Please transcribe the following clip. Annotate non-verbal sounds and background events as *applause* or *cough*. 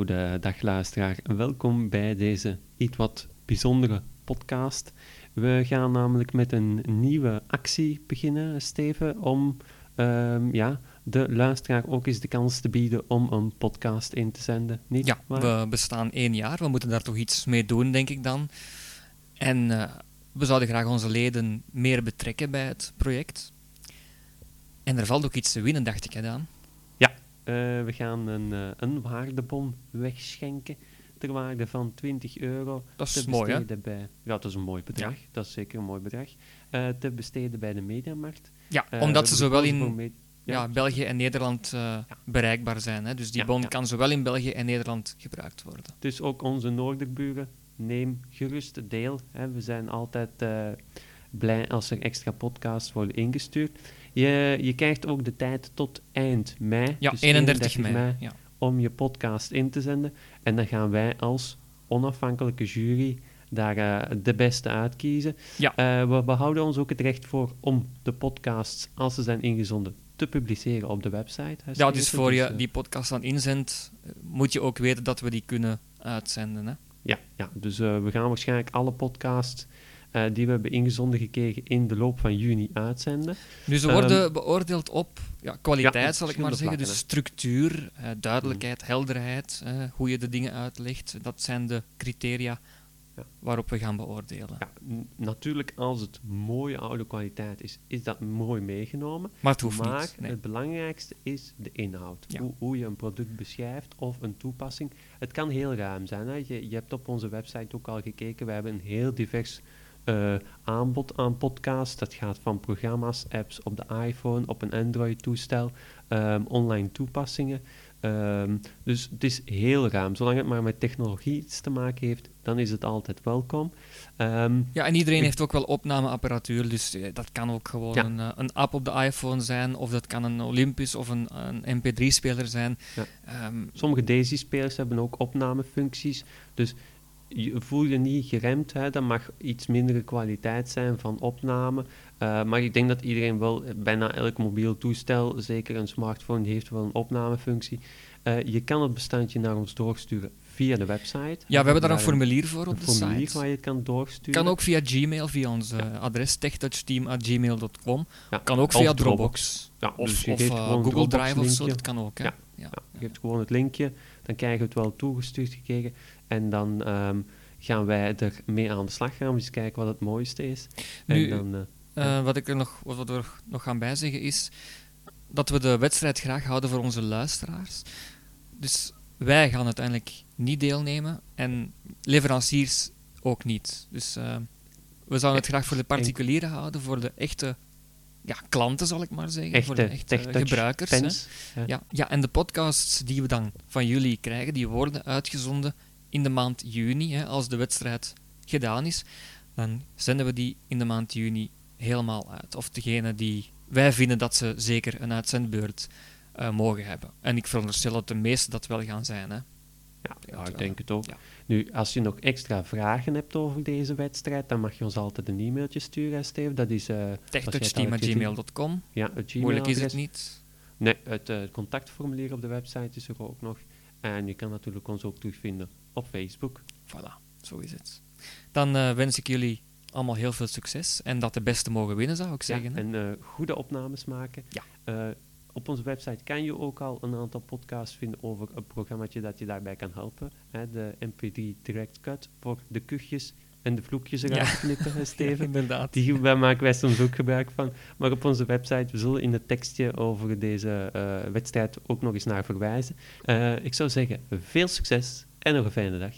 Goedendag luisteraar, welkom bij deze iets wat bijzondere podcast. We gaan namelijk met een nieuwe actie beginnen, Steven, om ehm, ja, de luisteraar ook eens de kans te bieden om een podcast in te zenden. Niet Ja, waar? we bestaan één jaar. We moeten daar toch iets mee doen, denk ik dan. En eh, we zouden graag onze leden meer betrekken bij het project. En er valt ook iets te winnen, dacht ik, hè, Daan? Eh, we gaan een, eh, een waardebon wegschenken ter waarde van 20 euro. Dat is te mooi, hè? bij... Ja, dat is een mooi bedrag. Dat is zeker een mooi bedrag. Eh, te besteden bij de Mediamarkt. Ja, omdat ze zowel in ja, België en Nederland bereikbaar zijn. Hè? Dus die bon kan zowel in België en Nederland gebruikt worden. Dus ook onze Noorderburen, neem gerust deel. Hè. We zijn altijd blij als er extra podcasts worden ingestuurd. Je, je krijgt ook de tijd tot eind mei, Ja, dus 31 mei. Ja. om je podcast in te zenden. En dan gaan wij als onafhankelijke jury daar eh, de beste uitkiezen. Ja. Eh, we behouden ons ook het recht voor om de podcasts, als ze zijn ingezonden, te publiceren op de website. ja, dus voor je eh, die podcast dan inzendt, moet je ook weten dat we die kunnen uitzenden. Hè? Ja, ja dus we gaan waarschijnlijk alle podcasts eh, die we hebben ingezonden gekregen in de loop van juni uitzenden. Nu, ze Ehm, worden beoordeeld op ja, kwaliteit, Ja, zal ik maar zeggen. Dus structuur, eh, duidelijkheid, helderheid, eh, hoe je de dingen uitlegt. Dat zijn de criteria Ja. waarop we gaan beoordelen. Natuurlijk, als het mooie oude kwaliteit is, is dat mooi meegenomen. Maar het hoeft maar niet. Nee. het belangrijkste is de inhoud. Ja. Hoe, hoe je een product beschrijft of een toepassing. Het kan heel ruim zijn. Hè? Je, je hebt op onze website ook al gekeken. We hebben een heel divers eh, aanbod aan podcasts. Dat gaat van programma's, apps op de iPhone, op een Android-toestel, ehm, online toepassingen. Ehm, dus het is heel ruim. Zolang het maar met technologie iets te maken heeft, dan is het altijd welkom. Ehm, Ja, en iedereen heeft ook wel opnameapparatuur, dus eh, dat kan ook gewoon Ja. een, eh, een app op de iPhone zijn, of dat kan een Olympus of een, een MP3-speler zijn. Ja. Sommige Daisy-spelers hebben ook opnamefuncties. Dus je voel je niet geremd. Hè. Dat mag iets mindere kwaliteit zijn van opname. Eh, maar ik denk dat iedereen wel, eh, bijna elk mobiel toestel, zeker een smartphone, die heeft wel een opnamefunctie. Eh, je kan het bestandje naar ons doorsturen via de website. ja, we hebben daar een formulier voor een op de formulier site. waar je het kan doorsturen. Kan ook via Gmail, via ons adres techtouchteam.gmail.com. Ja. Kan ook Of via Dropbox. Ja, Of, dus of een Google Drive of zo, dat kan ook. Hè? Ja. Ja. Je geeft gewoon het linkje, dan krijgen we het wel toegestuurd gekregen. En dan ehm, gaan wij er mee aan de slag gaan. Dus kijken wat het mooiste is. Nu, en dan, eh, Eh, wat ik er nog, wat we er nog gaan bijzeggen is dat we de wedstrijd graag houden voor onze luisteraars. Dus wij gaan uiteindelijk niet deelnemen en leveranciers ook niet. Dus eh, we zouden het graag voor de particulieren houden, voor de echte ja, klanten, zal ik maar zeggen. voor de echte echte TechTouch gebruikers. hè. fans. Ja. Ja, ja, en de podcasts die we dan van jullie krijgen, die worden uitgezonden in de maand juni. Hè, als de wedstrijd gedaan is, dan zenden we die in de maand juni helemaal uit. Of degene die wij vinden dat ze zeker een uitzendbeurt eh, mogen hebben. En ik veronderstel dat de meeste dat wel gaan zijn. Hè. Ja, ik denk het ook. Ja. Nu, als je nog extra vragen hebt over deze wedstrijd, dan mag je ons altijd een e-mailtje sturen, Steve. Dat is... Techtouchteam.gmail.com. ja, het Moeilijk is het niet. Nee, het eh, contactformulier op de website is er ook nog. En je kan natuurlijk ons ook terugvinden op Facebook. Voilà, zo is het. Dan eh, wens ik jullie allemaal heel veel succes. En dat de beste mogen winnen, zou ik zeggen. Ja, en eh, goede opnames maken. Ja. Op onze website kan je ook al een aantal podcasts vinden over een programmaatje dat je daarbij kan helpen. Hè, de MP3 Direct Cut voor de kuchjes en de vloekjes eruit Ja. knippen, *laughs* Steven. inderdaad. Die daar maken wij soms ook gebruik van. Maar op onze website, we zullen in het tekstje over deze eh, wedstrijd ook nog eens naar verwijzen. Eh, ik zou zeggen, veel succes en nog een fijne dag.